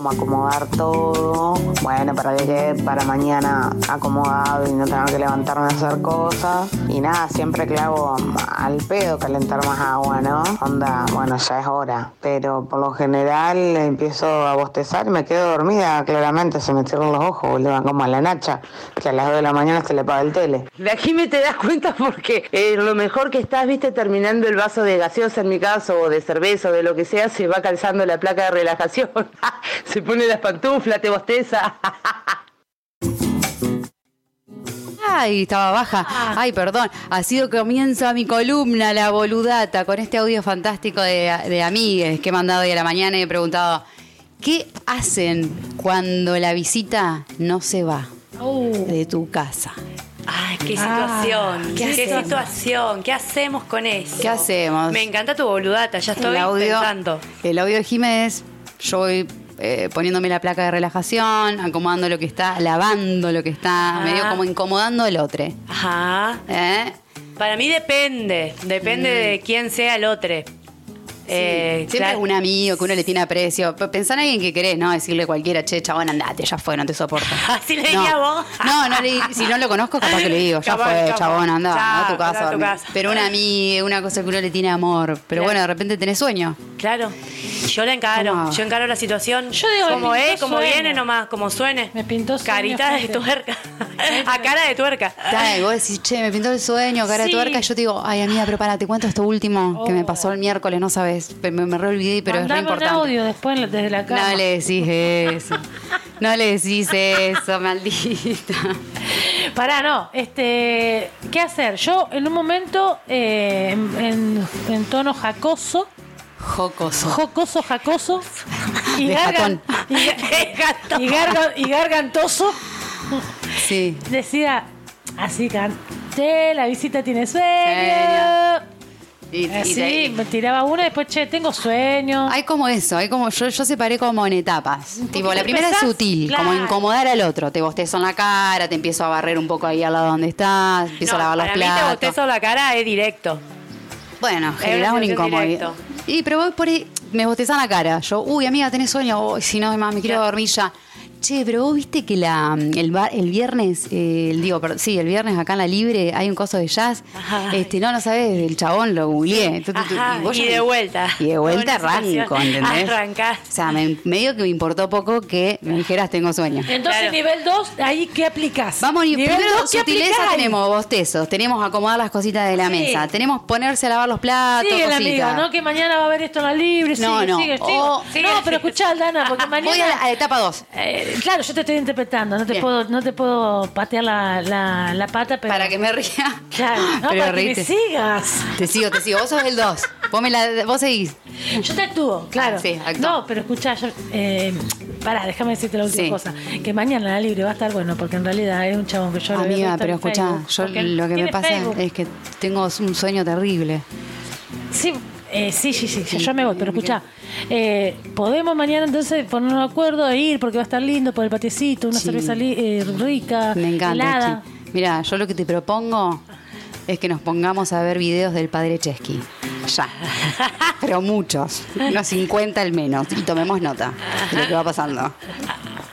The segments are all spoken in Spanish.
como acomodar todo. Bueno, para que para mañana acomodado y no tenga que levantarme a hacer cosas. Y nada, siempre clavo al pedo calentar más agua, ¿no? Onda, bueno, ya es hora. Pero por lo general empiezo a bostezar y me quedo dormida, claramente. Se me cierran los ojos, boludo, como a la Nacha, que a las 2 de la mañana se le paga el tele. De aquí me te das cuenta porque eh, lo mejor que estás, viste, terminando el vaso de gaseosa en mi caso, o de cerveza, o de lo que sea, se va calzando la placa de relajación. se pone las pantuflas, te bosteza. Ay, estaba baja. Ay, perdón. Ha sido comienzo mi columna, la boludata, con este audio fantástico de, de amigues que he mandado hoy a la mañana y he preguntado, ¿qué hacen cuando la visita no se va de tu casa? Ay, qué situación, ¿qué situación, ¿qué hacemos con eso? ¿Qué hacemos? Me encanta tu boludata, ya estoy el audio, pensando. el audio de Jiménez, yo voy eh, poniéndome la placa de relajación, acomodando lo que está, lavando lo que está, Ajá. medio como incomodando el otro. Ajá. ¿Eh? Para mí depende, depende de quién sea el otro. Eh, Siempre claro. un amigo que uno le tiene aprecio. P- Pensá en alguien que querés, ¿no? Decirle cualquiera, che, chabón, andate, ya fue, no te soporto. Así le no. diría vos. No, no le- si no lo conozco, capaz que le digo, ya Capaz, fue, capaz. chabón, anda, Chao, anda a tu casa. a tu casa. Pero una amiga, una cosa que uno le tiene amor. Pero Claro. bueno, de repente tenés sueño. Claro. Yo la encaro, ¿Cómo? yo encaro la situación. Yo digo, como es, como sueño. viene nomás, como suene. Me pintó sueño, Carita de tuerca. a cara de tuerca. Ay, vos decís, che, me pintó el sueño, cara Sí. de tuerca. Y yo te digo, ay, amiga, pero para, te cuento esto último que me pasó el miércoles, no sabes. Me, me re olvidé, pero Mandame es re un importante. audio después desde la cama. No le decís eso. No le decís eso, maldita. Pará, no. Este, ¿Qué hacer? Yo en un momento, eh, en, en- en tono jacoso, Jocoso. jocoso, jacoso, y, De gargan- y, y y gargantoso, Sí. decía, así canté, la visita tiene sueño. Y, Así, te- me tiraba una y después, che, tengo sueño. hay como eso, hay como yo, yo separé como en etapas. Tipo, la primera es sutil, como incomodar al otro. Te bostezo en la cara, te empiezo a barrer un poco ahí al lado donde estás, empiezo No, a lavar los para mí te platos. bostezo la cara es directo. Bueno, generás situación incomodidad. Y pero vos por ahí me bostezás la cara. Yo, uy, amiga, tenés sueño. Uy, si no, mamá, me quiero dormir ya. Che, pero vos viste que la, el, bar- el viernes, eh, el- digo, perdón, sí, el viernes acá en la Libre hay un coso de jazz. Ajá. Este, no, no sabés, el chabón lo googleé. Vos y de vuelta. Y de vuelta arranco, ¿entendés? Arrancás. O sea, me, medio que me importó poco que me dijeras tengo sueño. Entonces, Claro. nivel 2, ahí, ¿qué aplicás? Vamos, Nivel primero dos, ¿qué sutileza aplicás tenemos bostezos, tenemos acomodar las cositas de la Sí. mesa, tenemos ponerse a lavar los platos, Sigue la cositas. amiga, ¿no? Que mañana va a haber esto en la libre. No, sigue, no. sigue, sigue. O- no, pero escuchá, Aldana, porque mañana. Voy a la, a la etapa 2. Eh, claro, yo te estoy interpretando, no te Bien. puedo, no te puedo patear la, la, la pata, pero. Para que me ría. Claro, no, Pero para que me sigas. Te sigo, te sigo. Vos sos el 2. Vos, me la- vos seguís. Yo te actúo, claro. Ah, sí, actúa. No, pero escuchá, yo, eh, pará, déjame decirte la última Sí. cosa. Que mañana la libre va a estar bueno, porque en realidad es un chabón que yo lo había Amiga, pero escuchá, yo lo que me pasa Facebook. es que tengo un sueño terrible. Sí, eh, sí, sí, sí, yo me voy, pero escuchá, eh, podemos mañana entonces ponernos de acuerdo e ir porque va a estar lindo por el patiecito, una Sí. cerveza li- eh, rica, Me encanta. helada. Chi. Mira, yo lo que te propongo es que nos pongamos a ver videos del padre Chesky. Ya. Pero muchos. Unos 50 al menos. Y tomemos nota de lo que va pasando.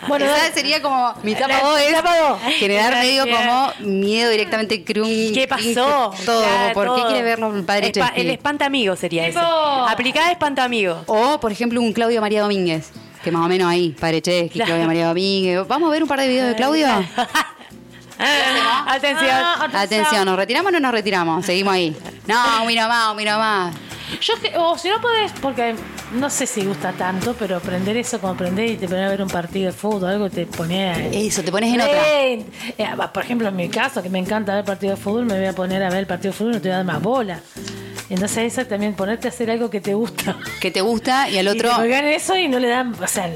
Bueno, Esa sería como mi 2 es generar medio como miedo directamente crun, ¿Qué pasó? todo. Claro, ¿Por qué quiere verlo el padre Espa- Chesky? El espantamigo sería Tipo- eso. Aplicada espantamigo. O, por ejemplo, un Claudio María Domínguez, que más o menos ahí, Padre Chesky, Claro. Claudio María Domínguez. ¿Vamos a ver un par de videos de Claudio? Atención. Ah, Atención, ¿nos retiramos o no nos retiramos? Seguimos ahí. No, mira más, mira más. Yo o si no podés, porque no sé si gusta tanto, pero aprender eso como aprender y te pones a ver un partido de fútbol, algo te pone Eso, te pones en otra. Eh, por ejemplo, en mi caso, que me encanta ver partido de fútbol, me voy a poner a ver el partido de fútbol y no te voy a dar más bola. Entonces eso también, ponerte a hacer algo que te gusta. Que te gusta y al otro. Y te eso y no le dan, o sea,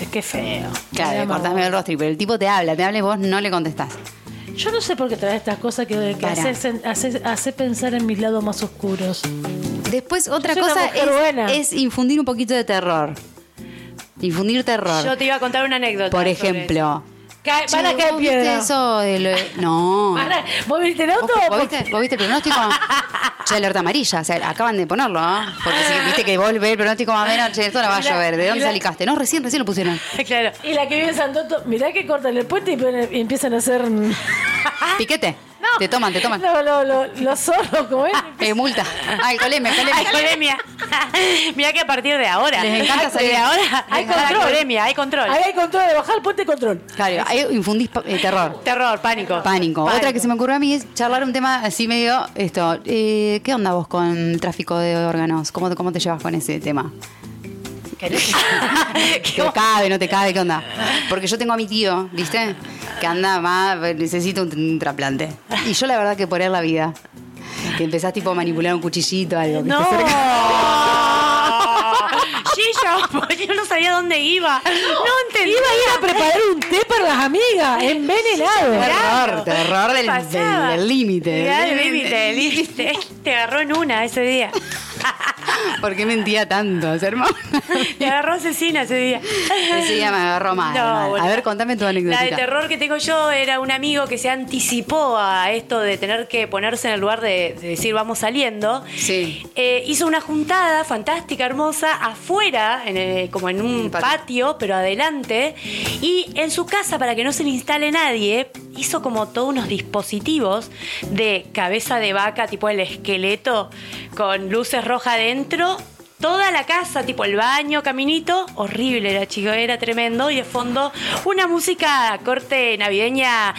es que feo. Claro, cortame el rostro, pero el tipo te habla, te habla y vos no le contestás. Yo no sé por qué traes estas cosas que, que hace pensar en mis lados más oscuros. Después, otra cosa es, es infundir un poquito de terror. Infundir terror. Yo te iba a contar una anécdota. Por sobre ejemplo, Cae- van a caer ¿vos piedras. eso de lo- No. ¿Vos viste el ¿Vos, auto? vos viste, vos viste el pronóstico? Che, alerta amarilla. O sea, acaban de ponerlo, ¿ah? Porque si viste que vos ves el pronóstico más o menos, che, esto no va a llover. ¿De dónde salicaste? No, recién, recién lo pusieron. claro. Y la que vive en Santoto, mirá que cortan el puente y, empiezan a hacer. Piquete. Te toman, te toman. No, no, lo- los zorros, como es. Eh, multa. Coleme. Hay colemia. Mira que a partir de ahora. Les encanta de salir. ahora. Hay control. hay control. Ahí hay control de bajar el puente, control. Claro, ahí infundís eh, terror. Terror, pánico. Pánico. Otra que se me ocurrió a mí es charlar un tema así medio esto. eh, ¿Qué onda vos con tráfico de órganos? ¿Cómo, ¿Cómo te llevas con ese tema? ¿Te cabe, no te cabe? ¿Qué onda? Porque yo tengo a mi tío, ¿viste? Que anda más, necesita un, un trasplante. Y yo la verdad que por él la vida. Que empezás tipo a manipular un cuchillito, algo. que No. te Sí, yo, no sabía dónde iba. No entendía. Iba a ir a preparar un té para las amigas, envenenado. Terror, terror del- del del límite. Del el límite, el límite. Te agarró en una ese día. ¿Por qué mentía tanto, hermano? Te agarró asesina ese día. Ese día me agarró mal. No, mal. bueno. A ver, contame tu anécdota. La de terror que tengo yo era un amigo que se anticipó a esto de tener que ponerse en el lugar de, de decir vamos saliendo. Sí. Eh, hizo una juntada fantástica, hermosa, afuera, en el- como en un patio. patio. pero adelante. Y en su casa, para que no se le instale nadie, hizo como todos unos dispositivos de cabeza de vaca, tipo el esqueleto, con luces rojas adentro. Pro Toda la casa, tipo el baño, caminito, horrible era, chico, era tremendo. Y de fondo, una música corte navideña.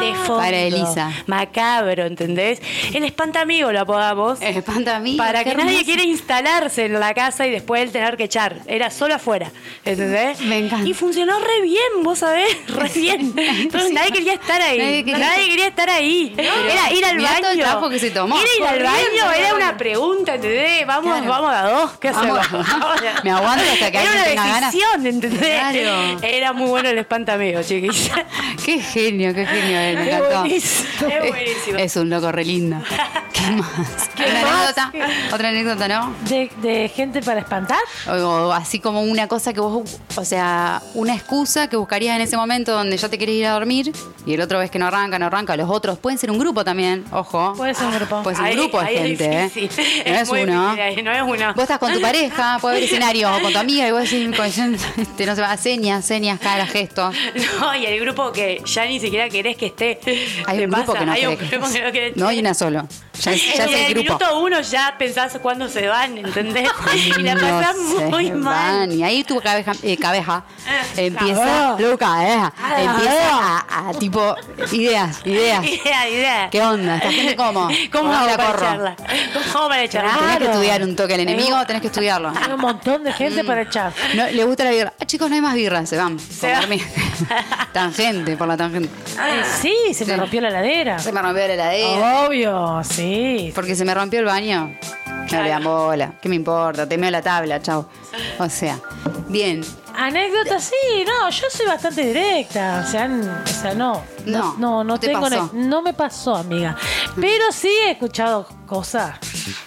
De fondo. Para Elisa. Macabro, ¿entendés? El espantamigo lo apodamos. Espanta a mí. Para que nadie quiera instalarse en la casa y después él tener que echar. Era solo afuera. ¿Entendés? Me encanta. Y funcionó re bien, vos sabés, re bien. Entonces nadie quería estar ahí. Nadie Nadie quería- estar ahí. Era ir al todo el baño. trabajo que se tomó. Era ir al baño, era una pregunta, ¿entendés? Vamos, Claro. vamos a dos. ¿Qué hacemos? Me aguanto hasta que Era alguien una tenga ganas. decisión, ¿entendés? Claro. Era muy bueno el espantamigo, chiquis. Qué genio, qué genio. eh, Me encantó. buenísimo. Es buenísimo. Es un loco re lindo. ¿Qué más? ¿Qué Una más? anécdota. Otra anécdota, ¿no? De, de gente para espantar. O, así como una cosa que vos, o sea, una excusa que buscarías en ese momento donde ya te querés ir a dormir y el otro ves que no arranca, no arranca. Los otros pueden ser un grupo también, ojo. Puede ser un grupo. Puede ser un Ahí- grupo de ahí es gente, ¿eh? No es, muy uno. difícil no es uno. Vos estás con tu pareja, puede haber escenario, o con tu amiga, y vos decís, con- este, no se va, señas, señas, caras, gestos. No, y el grupo que ya ni siquiera querés que esté. Hay ¿Te un grupo pasa? que no hay un que- grupo que no No hay una solo. Ya es, ya es el el grupo. minuto uno ya pensás cuándo se van, ¿entendés? Y la No pasás muy mal. van. Y ahí tu cabeza, eh, cabeza Ah, empieza, tu cabeza, empieza a, a tipo ideas, ideas. Idea, idea. ¿Qué onda? ¿Esta gente cómo? ¿Cómo ¿Cómo hago la corro? echarla? ¿Cómo para echarla? Tenés que estudiar un toque al enemigo, tenés que estudiarlo. Hay un montón de gente para echar. No, le gusta la birra. Ah, chicos, no hay más birra, se van. Se van. tangente, por la tangente. Eh, sí, se me Sí. rompió la heladera. Se me rompió la heladera. Obvio, sí. Porque se me rompió el baño. No le dan bola. ¿Qué me importa? Te meo la tabla, chao. O sea, bien. Anécdota, sí, no, yo soy bastante directa, o sea, o sea no, No, no, no, te tengo, pasó. no me pasó, amiga, pero sí he escuchado cosas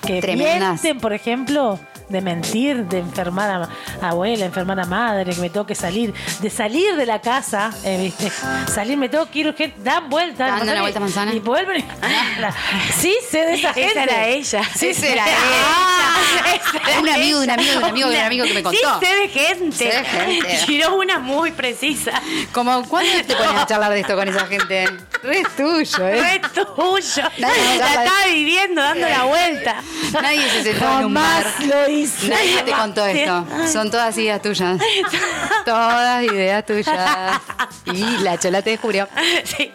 que Tremendas. mienten, por ejemplo, de mentir, de enfermar a abuela, enfermar a madre, que me tengo que salir, de salir de la casa, eh, ¿viste? salir, me tengo que ir urgente, dan vuelta, Dan no sé una qué, vuelta manzana. y vuelven, y- sí, sé de esa gente, Esa era ella. Sí, Esa era Ah, ella. Esa era un amigo un amigo un amigo un amigo que me contó. Sí, sé de gente. Sé de gente. Tiró una muy precisa. Como, ¿cuándo te pones a charlar de esto con esa gente? Re es tuyo, ¿eh? Fue tuyo. Nadie La estaba viviendo, dando la vuelta. Nadie se sentó en un bar. lo hice. Nadie te contó esto. Son todas ideas tuyas. Todas ideas tuyas. Y la chola te descubrió. Sí.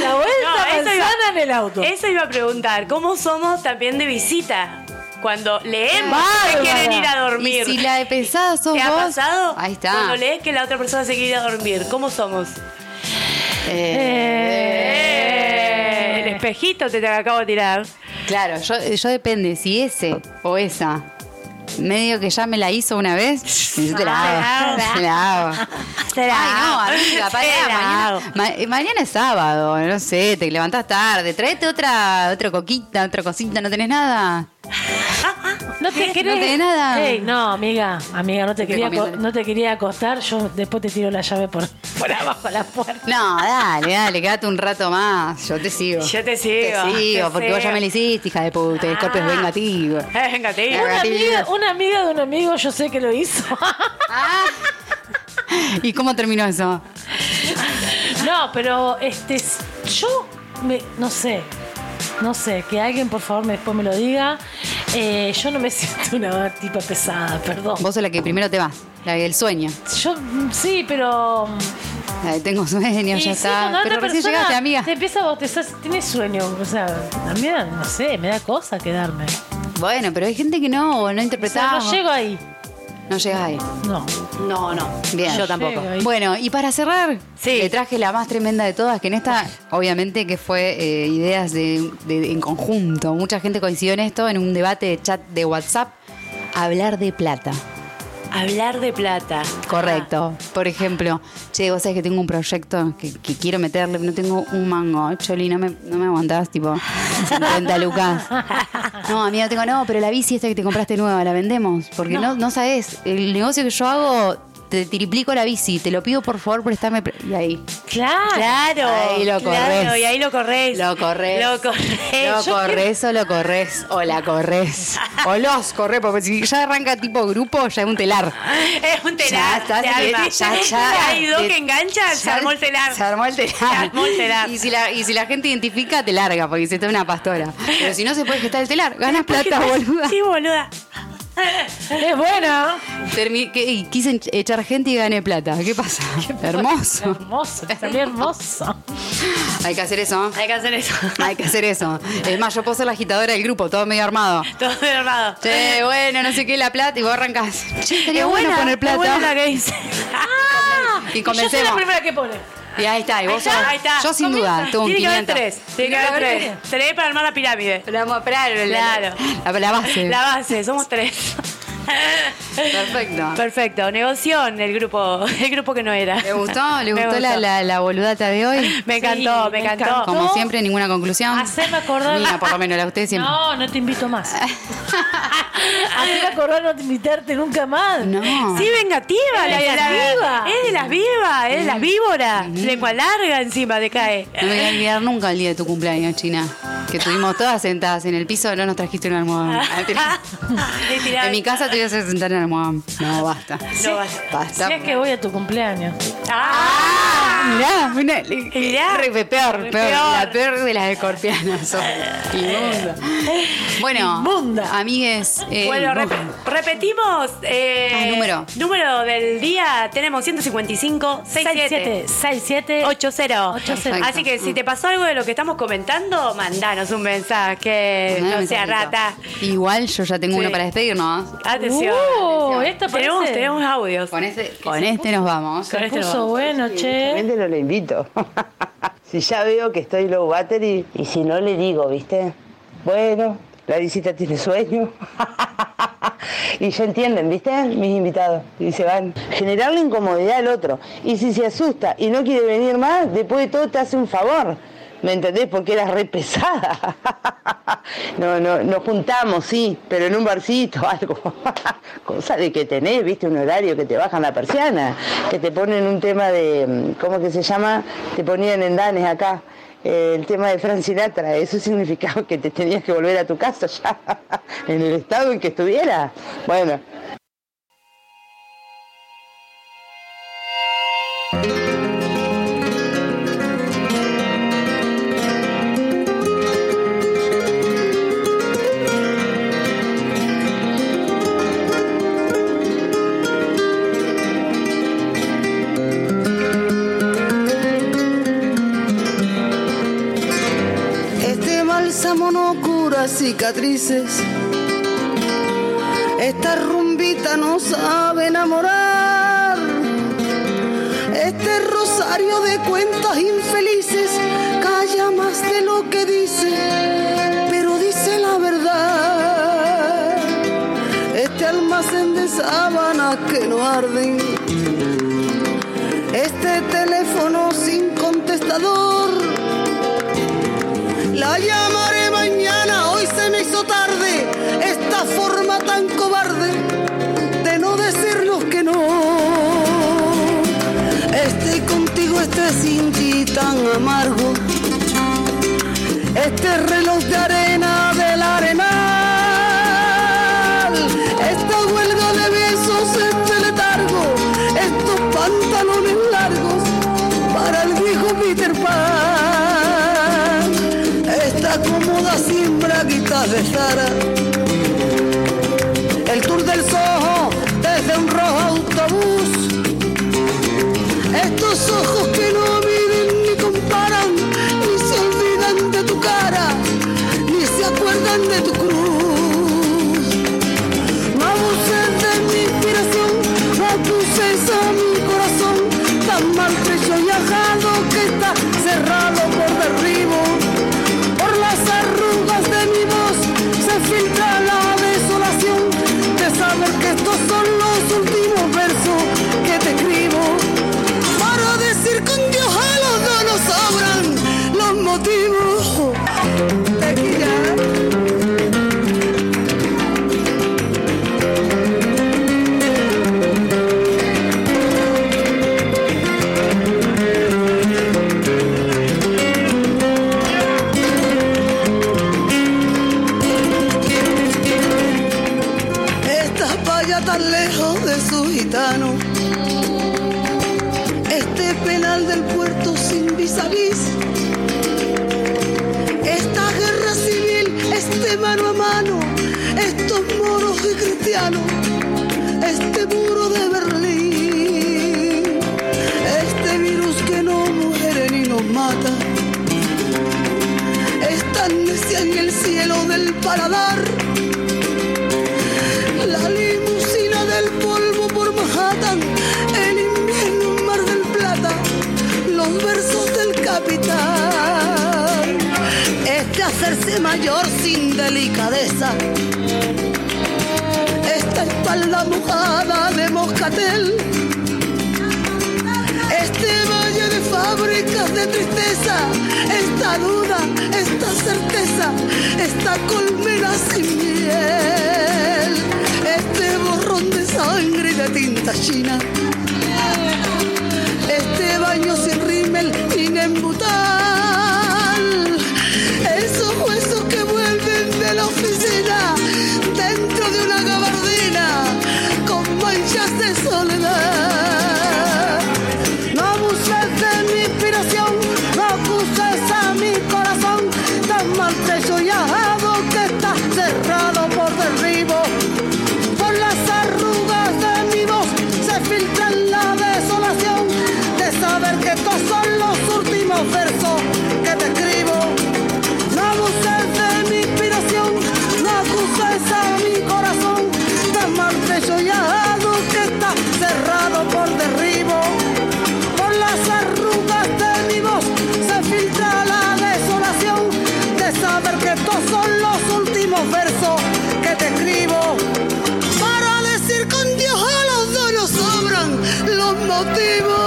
La vuelta No, eso manzana iba- en el auto. Eso iba a preguntar. ¿Cómo somos también de visita? Cuando leemos que quieren ir a Y dormir. si la de pesada sos ¿Te ha vos. pasado? Ahí está. Cuando lees que la otra persona se quiere ir a dormir. ¿Cómo somos? Eh, Eh, el espejito te, te acabo de tirar. Claro, yo, yo depende. Si ese o esa medio que ya me la hizo una vez, te la hago. Te la hago. Te la Ay, no, amiga, pará, hago. mañana, ma- mañana es sábado, no sé, te levantás tarde, traete otra, otra coquita, otra cosita, ¿no tenés nada? No te querés. No nada. Ey, no, amiga, amiga, no te, Te quería co- no te quería acostar. Yo después te tiro la llave por, por abajo de la puerta. No, dale, dale, quédate un rato más. Yo te sigo. Yo te sigo. Te sigo, te porque vos ya me lo hiciste, hija de puta. El es Ah. vengativo. Eh, venga, te digo. Eh, Una amiga, una amiga de un amigo, yo sé que lo hizo. ¿Y cómo terminó eso? no, pero este, yo me, no sé, no sé, que alguien por favor me, después me lo diga. Eh, yo no me siento una tipa pesada, perdón. Vos sos la que primero te vas, la del sueño. Yo mm, sí, pero de tengo sueño, Y ya sí, está. Pero recién persona llegaste, amiga. Te empieza a bostezar, tienes sueño. O sea, a mí, no sé, me da cosa quedarme. Bueno, pero hay gente que no, no O sea, no llego ahí. No llegas ahí. No. No, no. Bien. Yo tampoco. Bueno, y para cerrar, Sí. le traje la más tremenda de todas, que en esta, obviamente, que fue eh, ideas de, de- en conjunto. Mucha gente coincidió en esto, en un debate de chat de WhatsApp, hablar de plata. Hablar de plata. Correcto. Por ejemplo, che, vos sabés que tengo un proyecto que, que quiero meterle, no tengo un mango. Choli, no me, no me aguantás, tipo, 50 lucas. No, amiga, tengo, no, pero la bici esta que te compraste nueva, ¿la vendemos? Porque no, no, sabés, el negocio que yo hago, te triplico la bici, te lo pido por favor prestarme. pre-". Y ahí. Claro. Claro. Ahí lo claro, corres. y ahí lo corres. Lo corres. Lo corres. Lo Yo corres o lo corres. O la corres. O los corres, porque si ya arranca tipo grupo, ya es un telar. Es un telar. Ya se arma. ya, ya. Hay dos que enganchan, se armó el telar. Se armó el telar. Se armó el telar. Y si la, y si la gente identifica, te larga, porque se está una pastora. Pero si no se puede gestar el telar, ganas plata, boluda. Sí, boluda. Es buena. Termi- que- quise echar gente y gané plata. ¿Qué pasa? Hermoso. Hermoso, hermoso. Hay que hacer eso. Hay que hacer eso. Hay que hacer eso. Es más, yo puedo ser la agitadora del grupo, todo medio armado. Todo bien armado. Che, bueno, no sé qué, la plata, y vos arrancás. Che, Es bueno poner es buena la plata. que dice. Y Y yo soy la comencemos. primera que pone. Y ahí está, y vos Ahí está, sos- ahí está. Yo sin duda, tuve un Tiene que haber 500. tres. Tiene que haber tres. Tres para armar la pirámide. La, claro, la, Claro. la, la base. La base, somos tres. Perfecto. Perfecto. Negoción el grupo, el grupo que no era. ¿Le gustó? ¿Le gustó, La, gustó. la, la boludata de hoy? Me encantó, Sí, me encantó. encantó. Como siempre, ninguna conclusión. Hacerme acordar. Mía, por lo menos, la usted siempre. No, no te invito más. Hacerme acordar no te invitarte nunca más. No. Sí, vengativa. Es la- la- vivas. Es las vivas, es de las víboras. Lengua larga encima te cae. No me voy a olvidar nunca el día de tu cumpleaños, China. Que estuvimos todas sentadas en el piso, no nos trajiste una almohada. Le tiraba- En mi casa te voy a hacer sentar en la almohada. No, basta. No basta. Basta. Si es que voy a tu cumpleaños. ¡Ah! Mirá, mirá, Mirá. re- peor, Re peor, peor. la peor de las escorpianas. Inmunda. Bueno, Inmunda. amigues. eh, Bueno, no, rep- repetimos. eh, Ah, número. Número del día. Tenemos 155 67 67 80. 80. Así que si te pasó algo de lo que estamos comentando, mandanos un mensaje. no sea rata. Igual yo ya tengo Sí. uno para despedirnos. Atención. Uh, atención. esto tenemos, parece- tenemos audios. Con este, con este nos vamos. Con Se este puso no. bueno, che. No le invito. si ya veo que estoy low battery y si no le digo, ¿viste? Bueno, la visita tiene sueño. y ya entienden, ¿viste? Mis invitados. Y se van. Generarle incomodidad al otro. Y si se asusta y no quiere venir más, después de todo te hace un favor. ¿Me entendés? Porque eras re pesada. no, no, nos juntamos, sí, pero en un barcito, algo. Cosa de que tenés, viste, un horario que te bajan la persiana, que te ponen un tema de, mm, ¿cómo que se llama? Te ponían en Danes acá. eh, El tema de Frank Sinatra, eso significaba que te tenías que volver a tu casa ya, en el estado en que estuviera. Bueno, cicatrices. Esta rumbita no sabe enamorar. Este rosario de cuentas infelices calla más de lo que dice, pero dice la verdad. Este almacén de sábanas que no arden. Este teléfono sin contestador. La llamaré sin ti tan amargo. Este reloj de arena del arenal. Esta huelga de besos, este letargo. Estos pantalones largos para el viejo Peter Pan. Esta cómoda sin braguitas de Zara. El tour del Soho desde un rojo autobús. Estos ojos este mano a mano. Estos moros y cristianos. Este muro de Berlín. Este virus que no muere ni nos mata. Esta amnesia en el cielo del paladar. La limusina del polvo por Manhattan, el invierno en Mar del Plata, los versos del capitán. Hacerse mayor sin delicadeza, esta espalda mojada de moscatel, este valle de fábricas de tristeza, esta duda, esta certeza, esta colmena sin miel, este borrón de sangre y de tinta china, este baño sin rímel, sin embutar de la oficina, dentro de una gabardina, con manchas de soledad. No abuses de mi inspiración, no acuses a mi corazón, tan mal te ya. son los últimos versos que te escribo para decir con Dios a los dos nos sobran los motivos.